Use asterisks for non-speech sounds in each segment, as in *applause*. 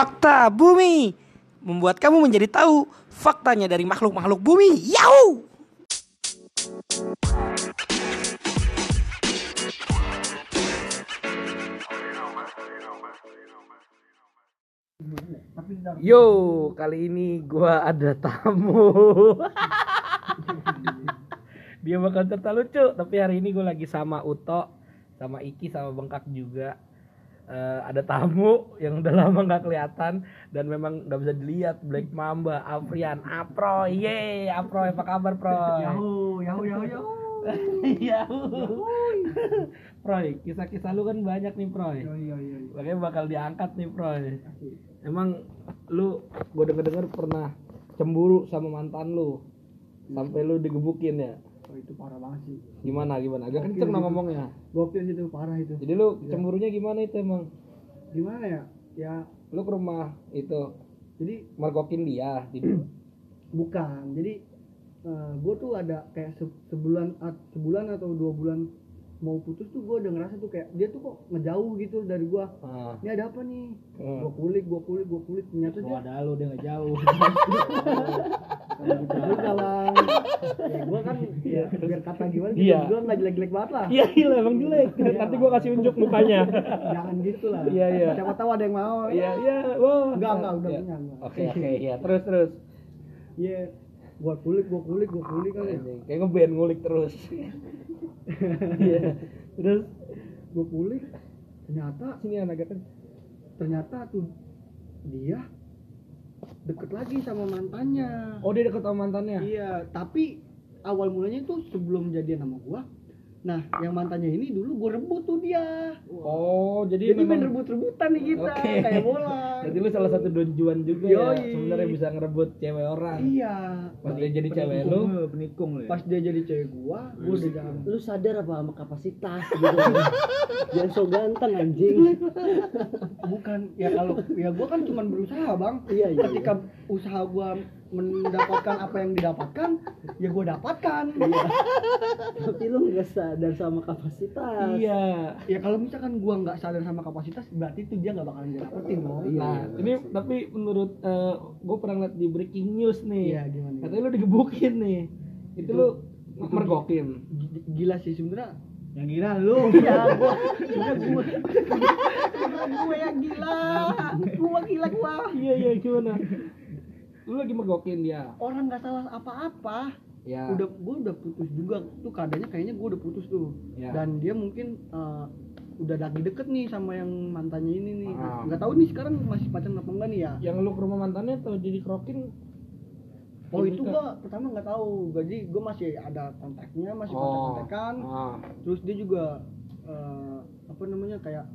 Fakta bumi membuat kamu menjadi tahu faktanya dari makhluk-makhluk bumi. Yahoo! Yo, kali ini gua ada tamu. Dia bakal cerita lucu, tapi hari ini gue lagi sama Uto, sama Iki, sama Bengkak juga. Eh, ada tamu yang udah lama nggak kelihatan dan memang nggak bisa dilihat Black Mamba, Afrian, Apro, ye, Apro, apa kabar Pro? Yahoo, yahoo, yahoo, yahoo. *laughs* Yahoo. Proy, kisah-kisah lu kan banyak nih Proy. Yo, yo. Makanya bakal diangkat nih Proy. Emang lu gue denger denger pernah cemburu sama mantan lu sampai lu digebukin ya? Oh, itu parah banget sih. Gimana gimana? Agak kenceng dong ngomongnya. Gokil itu parah itu. Jadi lu cemburunya gimana itu emang? Gimana ya? Ya, Lu ke rumah itu jadi mergokin dia di *clears throat* bukan. Jadi eh gue tuh ada kayak se- sebulan sebulan atau dua bulan mau putus tuh gue udah ngerasa tuh kayak dia tuh kok ngejauh gitu dari gue. Ah. Ini ada apa nih? Hmm. Gue kulik, gue kulik, gue kulik. Ternyata dia ada lu dia nggak jauh. *laughs* Jadi kalau ya gue kan ya, biar kata gimana Iya. gue nggak jelek-jelek banget lah. Iya iya emang jelek. Nanti gua kasih unjuk mukanya. Jangan gitu lah. Iya, iya. Siapa tahu ada yang mau. Iya iya. Wah. Enggak, enggak, udah Iya. punya, enggak. Oke oke iya terus terus. Iya. Gua kulik, gua kulik, gua kulik kali. ya. Kayak ngeband ngulik terus. *laughs* Iya. Terus Gua kulik. Ternyata sini anak kan. ternyata tuh dia deket lagi sama mantannya. Oh dia deket sama mantannya. Iya, tapi awal mulanya tuh sebelum jadian sama gua. Nah, yang mantannya ini dulu gua rebut tuh dia. Oh jadi, Jadi main memang rebut-rebutan nih kita, Oke. kayak bola. Jadi lu salah satu donjuan juga ya. Sebenarnya bisa ngerebut cewek orang. Iya. Pas dia jadi cewek lu, penikung lu ya. Pas dia jadi cewek gua, gua udah jangan lu sadar apa sama kapasitas gitu *laughs* jangan so ganteng anjing bukan ya kalau ya gua kan cuma berusaha bang Iya, iya, ketika usaha gua mendapatkan apa yang didapatkan ya gua dapatkan. Tapi lu nggak sadar sama kapasitas. Iya. ya kalau misalkan gua nggak sadar sama kapasitas berarti itu dia nggak bakalan dapetin dong Iya, Nah, iya, ini tapi menurut eh gue pernah liat di breaking news nih. iya gimana Katanya lu digebukin nih. Itu, lu mergokin. Gila sih sebenarnya yang gila lu. *laughs* Ya gua gua. Gua gua yang gila. Gua gila gua. Iya iya gimana? Lu lagi mergokin dia. orang nggak salah apa-apa Ya. udah gue udah putus juga tuh keadaannya kayaknya gue udah putus tuh Ya. dan dia mungkin eh, udah lagi deket nih sama yang mantannya ini nih Ah. nggak tahu nih sekarang masih pacaran apa enggak nih ya Yang lu ke rumah mantannya atau jadi krokin? oh itu Nikah? gua pertama nggak tahu jadi gue masih ada kontaknya masih Oh. kontak-kontakan Ah. terus dia juga eh, apa namanya kayak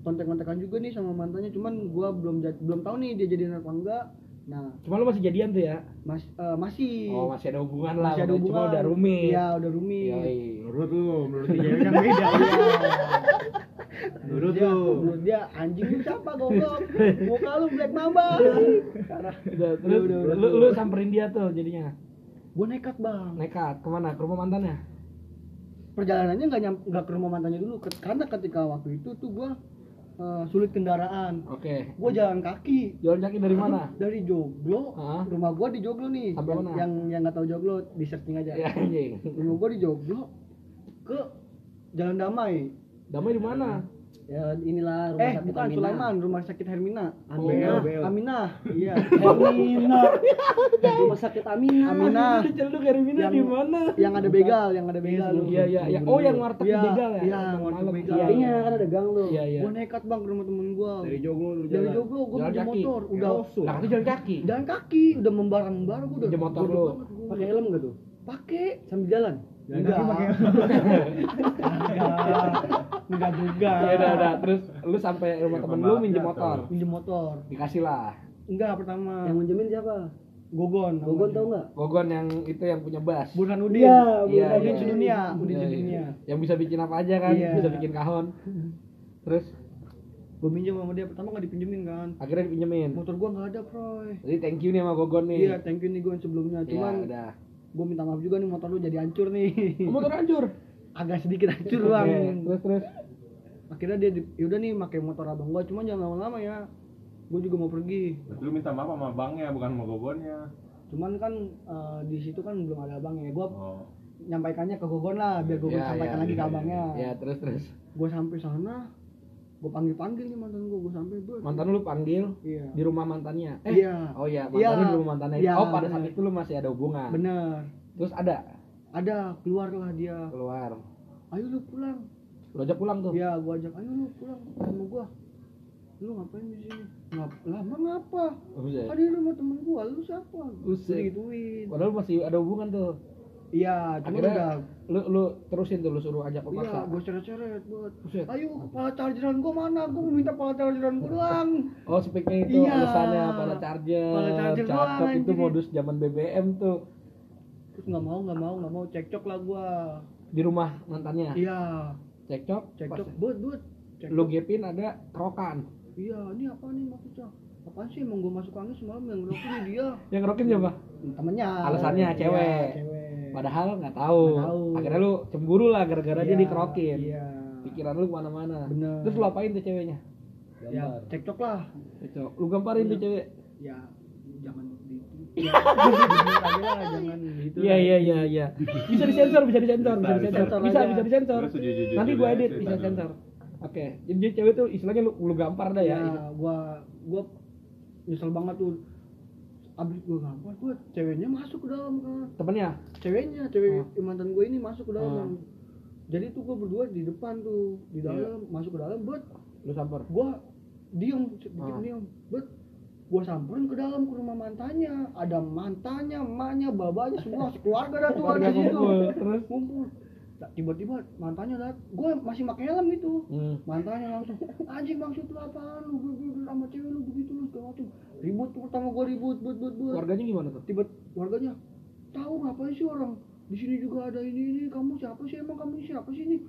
kontak-kontakan juga nih sama mantannya cuman gua belum belum tahu nih dia jadian apa enggak nah Cuma lu masih jadian tuh ya? mas eh, masih Oh masih ada hubungan lah. masih ada hubungan Cuma udah rumit. iya udah rumit Yoi. menurut lu menurut dia kan beda menurut dia, lu menurut dia anjing lu siapa goblok muka lu black mamba. Udah, terus udah, udah, lu, lu samperin dia tuh jadinya gua nekat bang nekat ke mana? Ke rumah mantannya? perjalanannya nggak nyam nggak ke rumah mantannya dulu karena ketika waktu itu tuh gua eh, sulit kendaraan Oke. gua jalan kaki Jalan kaki dari mana? *laughs* dari Joglo Hah? rumah gua di Joglo nih Sampai yang mana? yang yang nggak tahu Joglo di searching aja Ya anjing. rumah gua di Joglo ke Jalan Damai Damai di mana? Ya inilah rumah eh sakit bukan Aminah. Sulaiman rumah sakit Hermina Aminah. Oh, Aminah iya Aminah *laughs* rumah sakit Aminah Aminah Lu dari mana Yang- di mana? yang ada begal yang ada begal lu. Iya iya iya. Oh yang warteg Iya, begal ya? iya, warteg begal. Iya iya iya. kan ada gang lu Iya iya. gua nekat bang ke rumah temen gua dari Joglo lu dari Joglo gua pinjam kaki. motor udah Nah, itu jalan kaki. jalan kaki udah membara membara gua udah Pinjam motor lu. pakai helm gak tuh pakai sambil jalan enggak enggak *laughs* *laughs* enggak juga Ya udah udah. Terus lu sampai rumah temen lu minjem motor. pinjam motor Dikasih lah. enggak pertama yang minjemin siapa gogon Gogon tau nggak Gogon yang itu yang punya bass. Burhan Udin Iya, Iya, Udin iya. sedunia Udin Iya, iya. sedunia Yang bisa bikin apa aja kan? Iya. Bisa bikin kahon. Terus gua minjem sama dia pertama nggak dipinjemin kan akhirnya dipinjemin. motor gua nggak ada proy Jadi thank you nih sama Gogon nih. iya thank you nih gue sebelumnya Iya, cuman udah. gue minta maaf juga nih motor lu jadi hancur nih Oh, motor hancur. *laughs* agak sedikit hancur bang. Terus terus. akhirnya dia di- yaudah nih pakai motor abang gua. Cuma jangan lama-lama ya. Gue juga mau pergi. Berarti lu minta maaf sama abangnya bukan sama gogonnya. cuman kan eh, di situ kan belum ada abangnya gue Oh. nyampaikannya ke Gogon lah biar Gogon Ya, sampaikan ya, lagi ke iya, abangnya. ya terus terus. Gue sampai sana gue panggil panggil nih mantan gue gue sampai gue mantan lu panggil iya. di rumah mantannya. Eh iya. oh iya Iya. mantan lu di rumah mantannya. Iya, oh pada saat bener. itu lu masih ada hubungan. Bener. Terus ada ada keluarlah dia keluar ayo lu pulang lu ajak pulang tuh Iya, gua ajak, ayo lu pulang sama gua. Lu ngapain di sini? Ngap lama ngapa? Buset. Kan ini rumah temen gua, lu siapa? Buset. Gituin. padahal masih ada hubungan tuh Iya, cuma akhirnya udah lu lu terusin tuh lu suruh ajak lu Iya, gua ceret-ceret buat. Ayo, kepala chargeran gua mana? Gua mau minta kepala chargeran gua doang. Oh, speknya itu Iya. alasannya para charger. Para charger doang, Cakep itu modus zaman BBM tuh Terus nggak mau, nggak mau, nggak mau cekcok lah gua. di rumah mantannya. Iya, Cekcok, cekcok, buat, buat. Cekcok. Lu gepin ada kerokan. Iya, ini apa nih maksudnya? Apaan sih emang gua masuk angin semalam yang ngerokok ini dia *laughs* Yang ngerokin siapa? temennya Alasannya Iya, cewek. cewek Padahal nggak tahu. Tahu. Akhirnya lu cemburu lah gara-gara dia Iya, dikerokin. iya Pikiran lu ke mana-mana. Bener. Terus lu apain tuh ceweknya? ya cekcok lah Cekcok. Lu gamparin tuh cewek. ya jangan di ya, gitu Iya iya iya iya. Bisa disensor, bisa disensor, bisa Bisa disensor. disensor Bisa bisa disensor. Nanti gua edit bisa dulu. sensor. Oke, jadi cewek tuh istilahnya lu, lu gampar dah ya. ya gua gua nyesel banget tuh abis gua ngampar gua ceweknya masuk ke dalam kan Temennya. ceweknya cewek mantan gue ini masuk ke dalam jadi tuh gua berdua di depan tuh di dalam masuk ke dalam buat Lu samper. gua diem sedikit Ah. diem buat gua samperin ke dalam ke rumah mantannya ada mantannya emaknya babanya semua keluarga dah tuh ada di situ. Terus? kumpul Nah, tiba-tiba mantannya dat gua masih pakai helm itu Hmm. mantannya langsung anjing maksud lu apaan lu lu sama cewek lu begitu lu segala macam ribut tuh pertama gua ribut but but but Keluarganya gimana tuh? tiba warganya tahu ngapain sih orang di sini juga ada ini ini kamu siapa sih emang kamu siapa sih ini Gitu.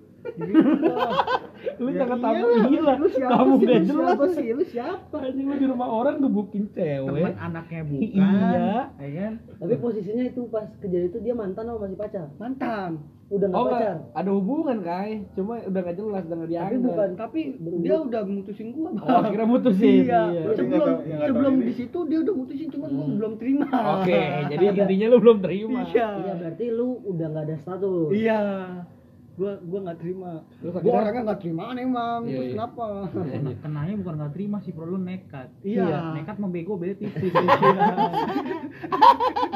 Lu Ya jangan tamu gila. lu siapa Kamu sih, gak lu jelas. siapa sih lu siapa Anjing lu di rumah orang gebukin cewek. teman anaknya bukan Iya. ya kan Tapi posisinya itu pas kejadian itu dia mantan atau masih pacar? mantan Udah nggak Oh pacar. ada hubungan kai, cuma udah gak jelas, udah gak Tapi dianggap. bukan tapi dia udah mutusin gua Oh, kira mutusin. iya Lu sebelum sebelum di situ dia udah mutusin cuman gua Hmm. belum terima Oke, jadi intinya lu belum terima. iya Iya berarti lu udah nggak ada status. iya gua gua nggak terima Terus gua orangnya nggak terimaan emang Iya, terus iya. kenapa kenanya bukan nggak terima sih bro lu nekat Iya. nekat membego beda tipis *laughs*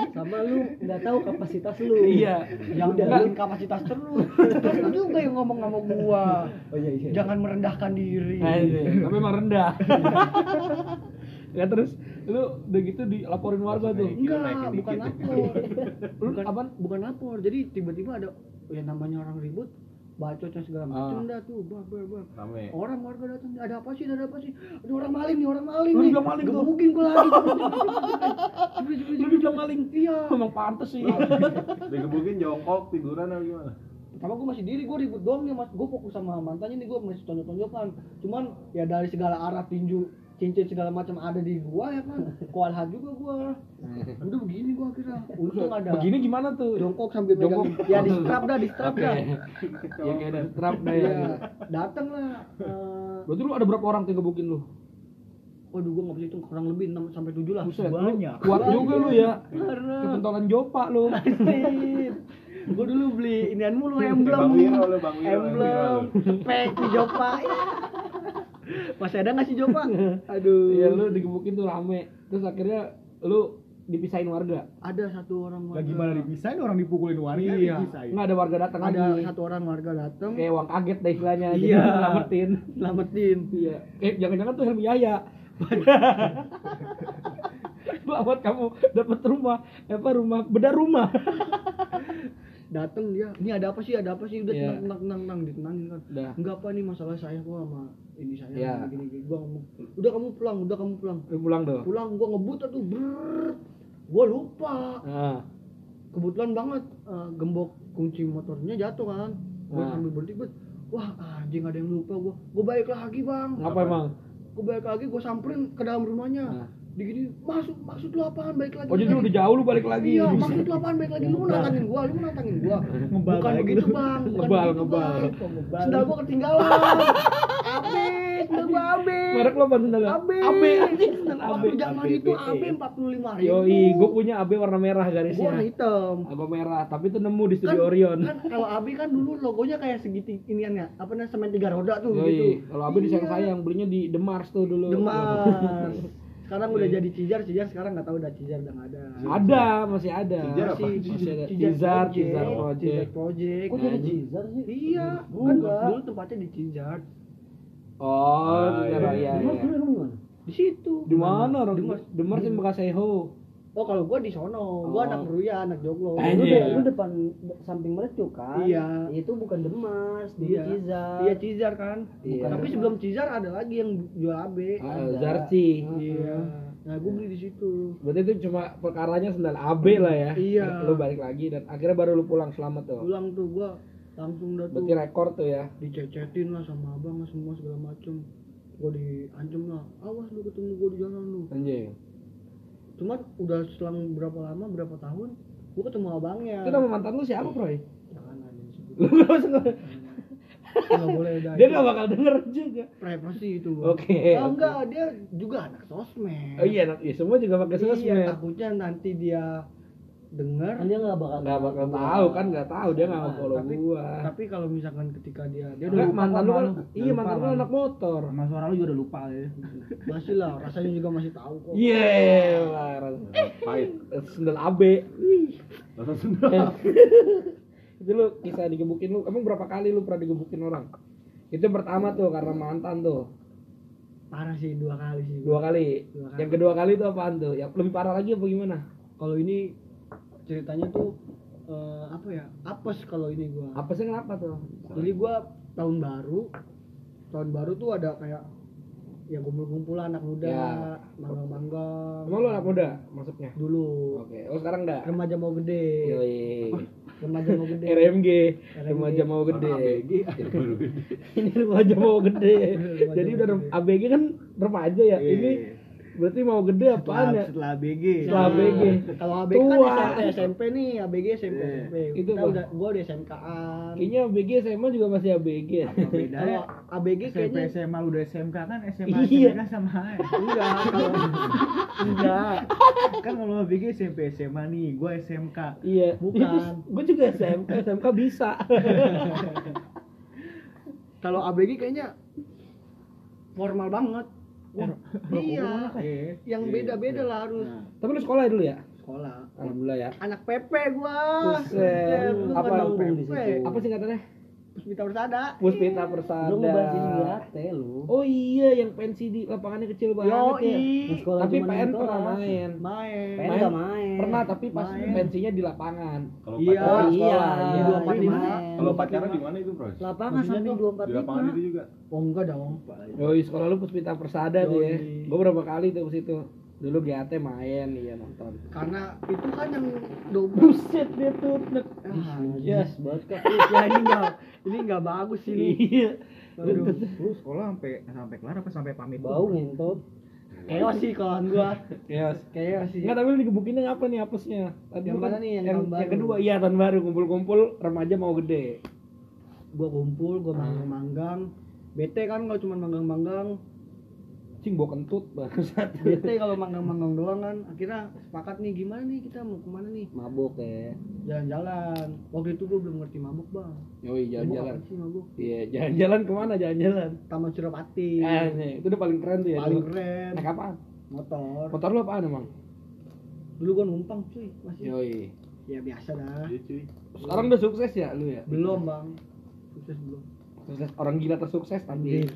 Sama lu nggak tahu kapasitas lu. Iya. yang Udah, bikin kapasitas terus kan lu juga yang ngomong sama gua Oh iya iya. jangan merendahkan diri Anjing, tapi emang rendah. ya terus lu udah gitu dilaporin warga tuh. enggak naikin bukan dikit. lapor Lu bukan apaan? bukan lapor jadi tiba-tiba ada ya namanya orang ribut bacotnya segala macam Ah. dah tuh bar bar bar Rame. orang warga datang ada apa sih ada apa sih ada orang maling nih orang maling Lu nih bilang maling tuh? gebukin gua lagi Lu cepet. bilang maling. iya *laughs* Emang pantes sih. *laughs* Digebukin jongkok tiduran apa gimana? pertama gue masih diri gue ribut doang nih mas gue fokus sama mantannya nih gue masih tonjok-tonjokan cuman ya dari segala arah tinju cincin segala macam ada di gua ya kan *laughs* kualha juga gua udah begini gua akhirnya untung ada Begini gimana tuh? jongkok sambil megang Jongkok. ya di strap dah di strap dah Ya kayak ada trap dah ya. Iya, datang lah eh, Berarti lu ada berapa orang tuh yang gebukin lu? waduh gua nggak bisa hitung kurang lebih 6 sampai 7 lah Buset, lu banyak. kuat juga lu ya. karena Kepentolan jopa lu. gue dulu beli inian mulu emblem Bang Wiro lu, Bang Wiro, emblem cepek di Jopa ya. Masih ada nggak sih Jopa *laughs* aduh Iya lu digebukin tuh rame. Terus akhirnya lu dipisahin warga. ada satu orang Lah gimana dipisahin orang dipukulin warga Iya. dipisahin. Enggak ada warga datang ada lagi. satu orang warga datang Kayak uang kaget deh istilahnya. Iya. nyelamatin. *laughs* selamatin Iya. Eh jangan-jangan tuh Helmi Yaya. *laughs* Buat kamu dapat rumah apa rumah beda rumah. Datang dia ini ada apa sih ada apa sih udah Iya. tenang tenang tenang tenang ditenangin kan Udah. enggak apa nih masalah saya gua sama ini saya Iya. gini gini gua ngomong udah kamu pulang udah kamu pulang Lu pulang tuh. pulang gua ngebut tuh ber gua lupa Nah, kebetulan banget eh, gembok kunci motornya jatuh kan gua Nah. sambil berhenti bet wah anjing ada yang lupa gua gua balik lagi bang ngapa emang? gua balik lagi gua samperin ke dalam rumahnya Nah. Digini maksud maksud lu apaan balik lagi Oh jadi lu lagi?" udah jauh lu balik lagi. Iya, maksud lu apaan balik lagi? Lu mau nantangin gua, lu mau nantangin gua. Ngebal bukan lagi begitu. Bang. Bukan Ngebal, begitu, ngebal. Bang. Sendal gua ketinggalan. habis, sendal gua habis. Merek lo apa sendalnya? AB. AB anjing sendal AB. Waktu zaman itu AB 45 ribu. Yoi, gue punya AB warna merah Gua warna garisnya. hitam. Aku merah, tapi itu nemu di studio Orion. Kan kalau AB kan dulu logonya kayak segitiga iniannya, apa namanya semen tiga roda tuh gitu. Yoi, kalau AB di Iya. sayang belinya di The Mars tuh dulu. Demar. *laughs* Sekarang udah jadi Cijar, Cijar sekarang nggak tahu udah Cijar udah nggak ada. Ada, masih ada. Cijar apa? Masih ada. Cijar Cizar, Project. Cizar Project. Cijar Project. Kok jadi Anjing. Cizar sih? Iya, kan dulu tempatnya di Cijar. Oh, Ah, Cizar, iya. iya, iya. dulu emang gimana? Di situ. Di mana orang? Demar. Demar sih bekas Eho. Oh, kalau gua di sono, gua Oh. anak Ruya, anak Joglo. Lu, Anjing. de- lu depan de- samping mercu kan? Iya. Itu bukan Demas, dulu Iya. Cizar. Iya Cizar kan. Iya. Tapi sebelum Cizar ada lagi yang jual AB. Ah, Ada. Zarci. Iya. Nah, gua beli di situ. Berarti itu cuma perkaranya sendal AB lah ya. Iya. Lu balik lagi dan akhirnya baru lu pulang selamat tuh. Pulang tuh gua langsung dah tuh Berarti rekor tuh ya. dicecetin lah sama abang lah semua segala macem gua diancam lah awas lu ketemu gua di jalan lu Anjing. Cuman udah selang berapa lama berapa tahun gua ketemu abangnya Itu nama mantan lu siapa, Bro? jangan aja disebut *laughs* nggak boleh udah Dia nggak bakal denger juga. privacy itu Oke. Ah, enggak dia juga anak sosmed Oh iya, nak- iya, semua juga pakai iya sosmed. takutnya nanti dia denger Kan dia nggak bakal Nggak bakal tahu kan, nggak tahu dia nggak mau Nah, follow tapi gua. tapi kalau misalkan ketika dia dia udah lupa mantan lu kok, kan, iya mantan lu malu. anak motor. Sama suara lu juga udah lupa ya. masih lah rasanya juga masih tahu kok Iya, Pahit. sendal AB. Rasa sendal. itu lu kisah digebukin lu, emang berapa kali lu pernah digebukin orang? Itu pertama tuh karena mantan tuh. parah sih dua kali sih Dua kali. Dua kali. Yang kedua kali itu apaan tuh? Yang lebih parah lagi apa gimana? kalau ini ceritanya tuh eh, apa ya apes kalau ini gua Apa sih kenapa tuh? jadi gua tahun baru tahun baru tuh ada kayak ya kumpul-kumpul anak muda Ya. manggang-manggang Emang lu anak muda maksudnya? dulu Oke, oh sekarang enggak? remaja mau gede Yoi. *laughs* remaja mau gede RMG, RMG. remaja mau gede. ABG. *laughs* Ini remaja mau gede. Remaja Jadi udah gede. ABG kan remaja ya. Iya. Ini berarti mau gede apaan ya? Setelah BG. Setelah ABG. kalau ABG kan. SMP, SMP nih ABG SMP Iya. SMP Itu kita apa? udah gua udah SMK-an Kayaknya ABG SMA juga masih ABG. Apa bedanya? kalau ABG SMP kayaknya SMA lu udah SMK kan SMA Iya. SMK sama aja. enggak kalau enggak Kan kalau BG SMP SMA nih, gua SMK. Iya. Bukan. Gue juga SMK, SMK bisa. kalau ABG kayaknya formal banget Iya Iya. yang beda-beda lah harus Nah. Tapi lu sekolah dulu ya? sekolah Alhamdulillah ya. anak PP gua Buset. Lu Apa PP? Apa singkatannya? Puspita Persada Puspita Lu Persada. ngebaca Yate lu. Oh iya, yang pensi di lapangannya kecil banget ya. Yoi Sekolah Tapi PN pernah main. main PN nggak main. Pernah tapi pas Main. pensinya di lapangan. Kalau Iya. pacaran Oh di iya, sekolah. iya. Empat Di lima. mana? Kalau pacaran di mana itu, Bro? Lapangan dua empat Di lapangan itu juga. oh enggak dong Yoi, sekolah lu Puspita Persada tuh ya. Gue berapa kali tuh ke situ. Dulu GAT main, iya nonton. karena itu kan yang double Buset dia tuh. Ah, Yes. Banget kak. ya ini enggak ini enggak bagus ini Iya. aduh Lu sekolah sampai sampai kelar apa sampai pamit? Bau ngentot. chaos sih kawan gua Yes. chaos sih Enggak, tapi lu digebukinnya apa nih apesnya? Tadi Yang mana nih, yang yang, yang kedua, iya tahun baru kumpul-kumpul remaja mau gede. gua kumpul gua manggang-manggang bete kan kalau cuma manggang-manggang Cing bawa kentut bangsat. bete kalau manggang-manggang doang kan akhirnya sepakat nih gimana nih kita mau ke mana nih Mabuk ya. jalan-jalan waktu itu gua belum ngerti mabuk bang Yoi, jalan-jalan. apa sih mabuk Iya, jalan-jalan ke mana jalan-jalan? Taman Suropati Eh, nih, itu udah paling keren tuh ya. paling dulu. keren Naik apaan? motor Motor lu apaan emang? dulu gua numpang cuy masih Yoi. ya biasa dah Iya, cuy. Sekarang udah sukses ya lu ya? belum bang sukses belum Sukses orang gila tersukses tapi.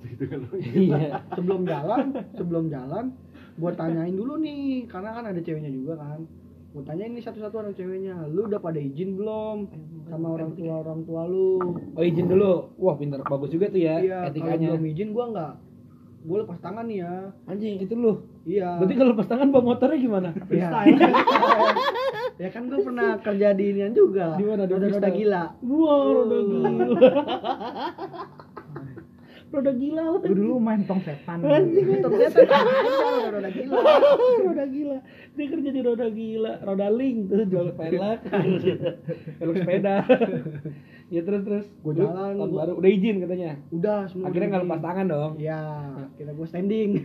Gitu kan. Iya. sebelum jalan sebelum jalan gua tanyain dulu nih karena kan ada ceweknya juga kan gua tanyain nih satu-satu orang ceweknya lu udah pada izin belum sama orang tua orang tua lu Oh izin dulu. Wah pintar bagus juga tuh ya iya kalau etikanya. belum izin gua nggak gua lepas tangan nih ya Anjing itu lu. iya Berarti kalau pas tangan bawa motornya gimana? Iya. *laughs* ya kan gua pernah kerja di inian juga Di mana? Di roda gila Wah, roda gila. *laughs* *laughs* roda gila Lu dulu main tong setan. Anjing, ternyata udah udah gila. Roda gila. Dia kerja di roda gila. Roda link tuh jual pelek *laughs* pelek sepeda. Ya terus terus. Gua Lu jalan, tahun gua- baru udah izin katanya? Udah semua akhirnya nggak lepas tangan dong? Iya, kita gue standing. *laughs*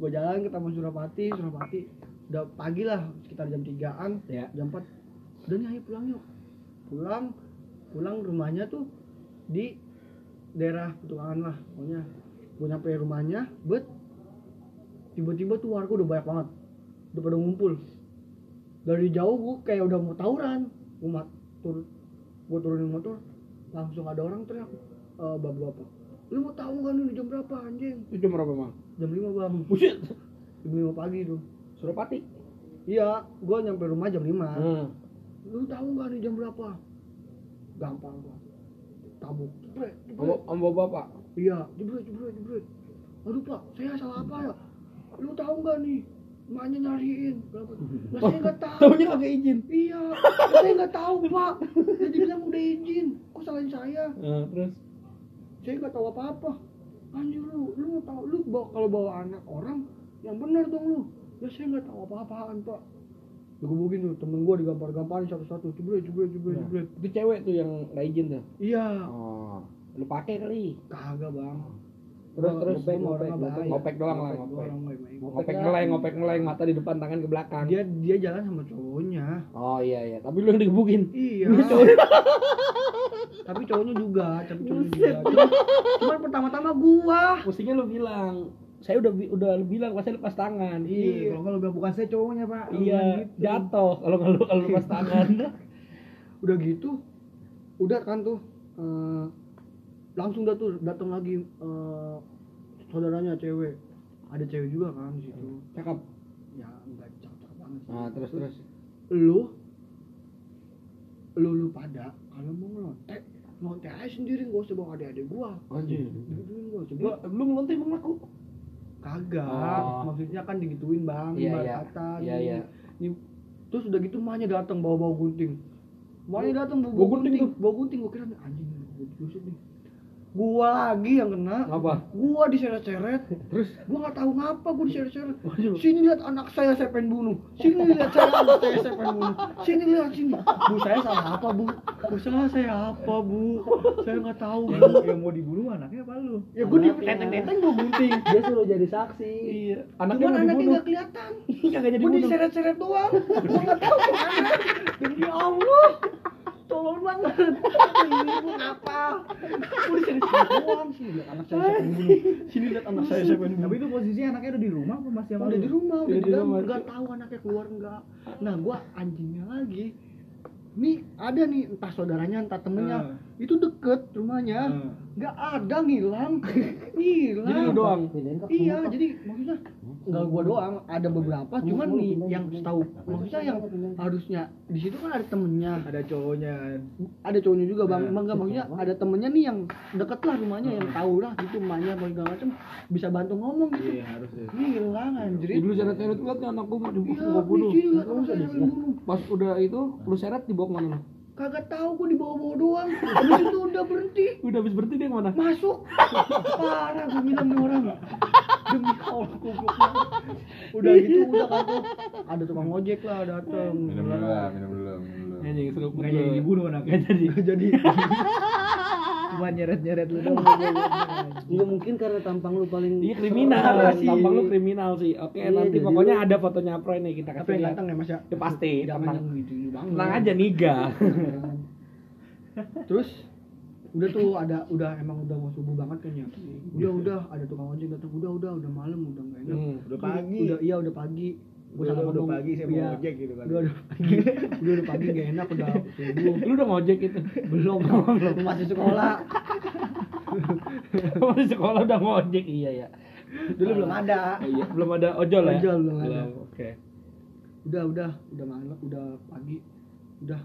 gue jalan ke Taman Surapati, Surapati. Udah pagi lah, sekitar jam 3-an, ya. Jam 4. Udah nih ayo pulang yuk. Pulang, pulang rumahnya tuh di daerah Petukangan lah, pokoknya. Gue nyampe rumahnya, bet. Tiba-tiba tuh warga udah banyak banget. Udah pada ngumpul. Dari jauh gue kayak udah mau tawuran. Gue mat, turun, gue turunin motor, langsung ada orang teriak, "Eh, bapak-bapak, lu mau tahu nggak nih jam berapa anjing? itu jam berapa bang Jam 5 bang, buset jam 5 pagi tuh. Suropati Iya, gua nyampe rumah jam 5 hmm. Lu tahu nggak nih jam berapa? Gampang gua. Tabuk, jebret, jebret. om bapak Iya, jebret, jebret, jebret. Aduh pak, saya salah apa ya? Lu tahu nggak nih? Emaknya nyariin. Berapa? Lah saya nggak *laughs* tahu. tahunya kagak izin Iya, saya nggak tahu pak. Dia dibilang udah izin. Kok salahin saya? Nah, terus Saya nggak tahu apa-apa. Anjir lu, lu tahu lu bawa, kalau bawa anak orang yang benar dong lu. Ya saya nggak tahu apa-apaan pak. Digebukin tuh temen gua digampar-gamparin satu-satu. Jebret, jebret, jebret, Nah, jebret. itu cewek tuh yang nggak izin tuh? Iya, oh. Lu pakai kali? Kagak bang. terus terus? ngopek, ngopek ngopek, ngopek, doang lah Ngopek ngopek. ngeleng ngopek ngeleng mata di depan tangan ke belakang. Dia dia jalan sama cowoknya. oh iya iya. Tapi lu yang digebukin Iya. *laughs* tapi cowoknya juga, tapi cowoknya juga. Cuman, cuman pertama-tama gua. Mestinya lu bilang saya udah udah bilang pas saya lepas tangan Iya, kalau nggak bukan saya cowoknya, Pak. Iya gitu. jatuh kalau nggak kalau lepas tangan *laughs* Udah gitu, udah kan tuh eh, langsung dah tuh datang lagi eh, saudaranya cewek. Ada cewek juga kan di situ. cakep Ya enggak cakep banget sih. nah terus terus lu lu lu pada kalau mau ngelontek ngelontek aja sendiri gak usah bawa adik-adik gua anjir digituin gua lu coba lu ngelontek emang laku kagak Oh. maksudnya kan digituin bang Iya, ibarat iya. kata Iya, gini. iya. Nih, terus udah gitu mahnya datang bawa bawa gunting mahnya datang bawa, Bawa gunting gunting bawa gunting gua kira nih, anjing busuk nih gua lagi yang kena. Apa? Gua diseret-seret. Terus? Gua nggak tahu ngapa gua diseret-seret. Sini lihat anak saya saya pengen bunuh. Sini lihat saya anak saya saya pengen bunuh. Sini lihat sini. Bu saya salah apa bu? Bu salah saya apa bu? Saya nggak tahu bu. Yang, yang mau dibunuh anaknya apa lu? ya gua di teteng-teteng gua gunting. Dia suruh jadi saksi. iya. Anaknya cuman anaknya dibunuh. nggak kelihatan. Jadi gua diseret-seret doang. Gua nggak tahu. Ke mana *laughs* demi allah tolong banget. Ini bu apa gua diseret-seret doang. Sini lihat anak saya saya pengen bunuh sini lihat anak saya saya pengen bunuh Tapi itu posisinya anaknya udah di rumah apa masih sama udah di rumah udah Udah di rumah. nggak tahu anaknya keluar nggak. Nah gua anjingnya lagi. Nih ada nih entah saudaranya entah temennya itu deket rumahnya. Hmm. nggak ada ngilang. *laughs* Hilang jadi lu doang? Iya jadi maksudnya nggak gua doang ada beberapa. Cuman nih yang tahu maksudnya yang harusnya di situ kan ada temennya. Ada cowoknya. ada cowoknya juga bang. Nah. emang nggak maksudnya ada temennya nih yang deket lah rumahnya yang tahu lah gitu emaknya apa segala macem bisa bantu ngomong gitu. Iya, harus ya. hilang anjir jadi lu seret-seret lihat nih anakku mau dibunuh Iya, anak pas udah itu lu seret dibawa ke mana Kagak tahu gua dibawa-bawa doang. Habis itu udah berhenti. udah habis berhenti dia ke mana Masuk. Parah gua bilang nih orang. Demi Allah goblok. Udah gitu udah tuh. Ada tukang ojek lah dateng. Minum dulu lah, minum dulu, minum dulu. Anjing seru Nggak jadi dibunuh anaknya. Nggak jadi Nggak *laughs* jadi. Cuma nyeret-nyeret lu doang. Nggak mungkin karena tampang lu paling Iya kriminal, sih. tampang lu kriminal sih. Oke, Iya, nanti pokoknya lu- ada fotonya Proy nih kita Tapi kasih yang lihat. ganteng ya Mas ya. Ya pasti, tenang. gitu. Tenang aja niga. *laughs* Terus udah tuh ada udah emang udah mau subuh banget kan ya. Udah udah ada tukang ojek datang. Udah udah udah malam udah enggak enak. Hmm. Udah pagi. Udah iya udah pagi. Udah, salah udah pagi saya mau Iya. ojek gitu kan. Udah udah pagi. Udah udah pagi gak enak udah subuh. Lu udah ngojek itu. belum belum masih sekolah Masih sekolah udah ngojek iya ya. dulu belum ada Oh, iya, belum ada ojol ya? Ojol belum ada. Oke. udah udah udah malam udah pagi udah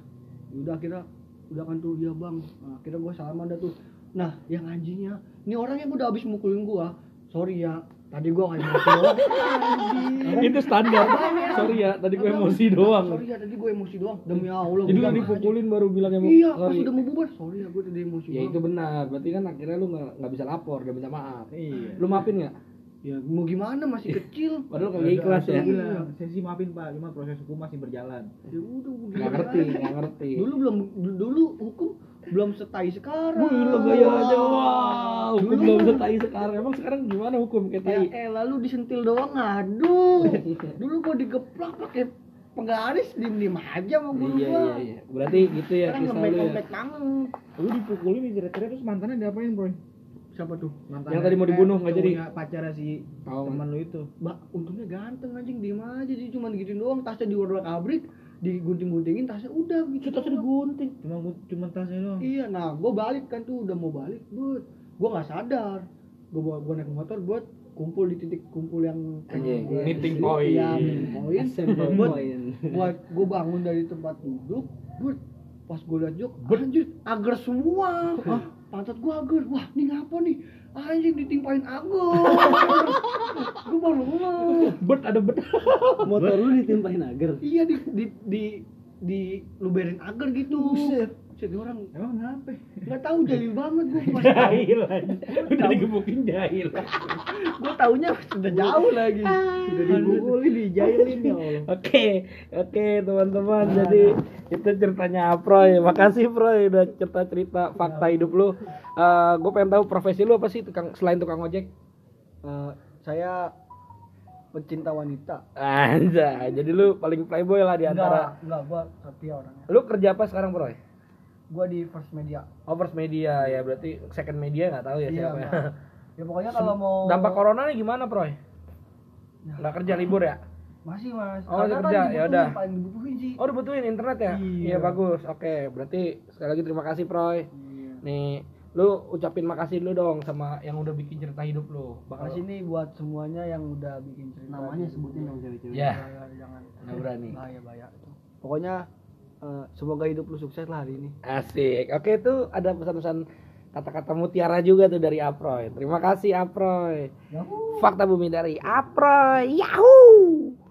udah kira udah kan tuh iya bang nah, kira gua salaman dah tuh nah yang anjingnya ini orang yang udah habis mukulin gua sorry ya Tadi gua kayak emosi doang. Itu standar. Sorry ya, tadi gue emosi doang. Sorry ya, tadi gua emosi doang. Demi Allah. Jadi gua lu dipukulin baru bilang emosi. Iya, pas udah mau bubar. Sorry ya, gua tadi emosi Ya itu benar. Berarti kan akhirnya lu nggak nggak bisa lapor, nggak minta maaf. Iya. Lu maafin nggak? Ya mau gimana masih kecil. Padahal kagak ikhlas ya. Saya sih maafin pak, cuma proses hukum masih berjalan. Ya udah gua Nggak ngerti, nggak ngerti. Dulu belum dulu hukum belum setai sekarang. Wih, lo gaya aja. Wah, hukum belum bisa tai sekarang. Emang sekarang gimana hukum kayak tai? Ya eh lalu disentil doang aduh. *laughs* Dulu gua digeplak pakai penggaris diem-diem aja sama guru Iya gua. iya iya. Berarti gitu ya Sekarang kisah lu ya. banget. Lu dipukulin dijerat-jerat terus mantannya diapain bro? Siapa tuh? Mantannya Yang tadi mau dibunuh, nggak jadi? pacarnya si Oh, teman lu itu. Mbak, untungnya ganteng anjing diem aja dia cuma digituin doang tasnya diurak abrik digunting-guntingin tasnya udah gitu tasnya digunting Cuma cuma tasnya doang. iya nah gue balik kan tuh udah mau balik buat. Gue nggak sadar. Gue bawa gue naik motor buat kumpul di titik kumpul yang Anjing, meeting point. meeting point. Buat buat gue bangun dari tempat duduk buat pas gue liat jok anjir agar semua pantat gue agar wah ini ngapa nih anjing ditimpain agar *laughs* gue baru ngeh Bet ada bet. Motor lu ditimpain agar. Iya di di di di luberin agar gitu. Buset. Dia orang Emang kenapa? nggak tahu jahil banget gue pas. *laughs* Jahil aja. Udah digebukin jahil. *laughs* Gue taunya sudah jauh lagi. Udah dipukulin, dijailin ya Allah. Oke, oke teman-teman. Jadi itu ceritanya Proy. Makasih Proy udah cerita-cerita fakta hidup lu. Eh gue pengen tahu profesi lu apa sih tukang selain tukang ojek? Eh, saya pecinta wanita. Anjay, jadi lu paling playboy lah di antara. Enggak, enggak gua setia orangnya. Lu kerja apa sekarang Proy? Gua di First Media. Oh, first media ya berarti second media nggak tahu ya Iya, siapa ya. Ya pokoknya kalau mau Dampak corona nih gimana Proy? Nggak kerja libur ya? masih Mas. Oh, masih Karena kerja, ya udah. Paling dibutuhin sih. Oh dibutuhin internet ya? Iya. bagus. Oke, berarti sekali lagi terima kasih Proy. Iya. Nih, lu ucapin makasih dulu dong sama yang udah bikin cerita hidup lu. Bakal Makasih nih buat semuanya yang udah bikin cerita. Namanya sebutin dong cewek-cewek. Ya, Jangan, jangan. nggak berani. Bahaya, bahaya. Pokoknya eh, semoga hidup lu sukses lah hari ini. Asik. Oke, itu ada pesan-pesan kata-kata mutiara juga tuh dari Aproy. Terima kasih Aproy. Fakta bumi dari Aproy. Yahoo!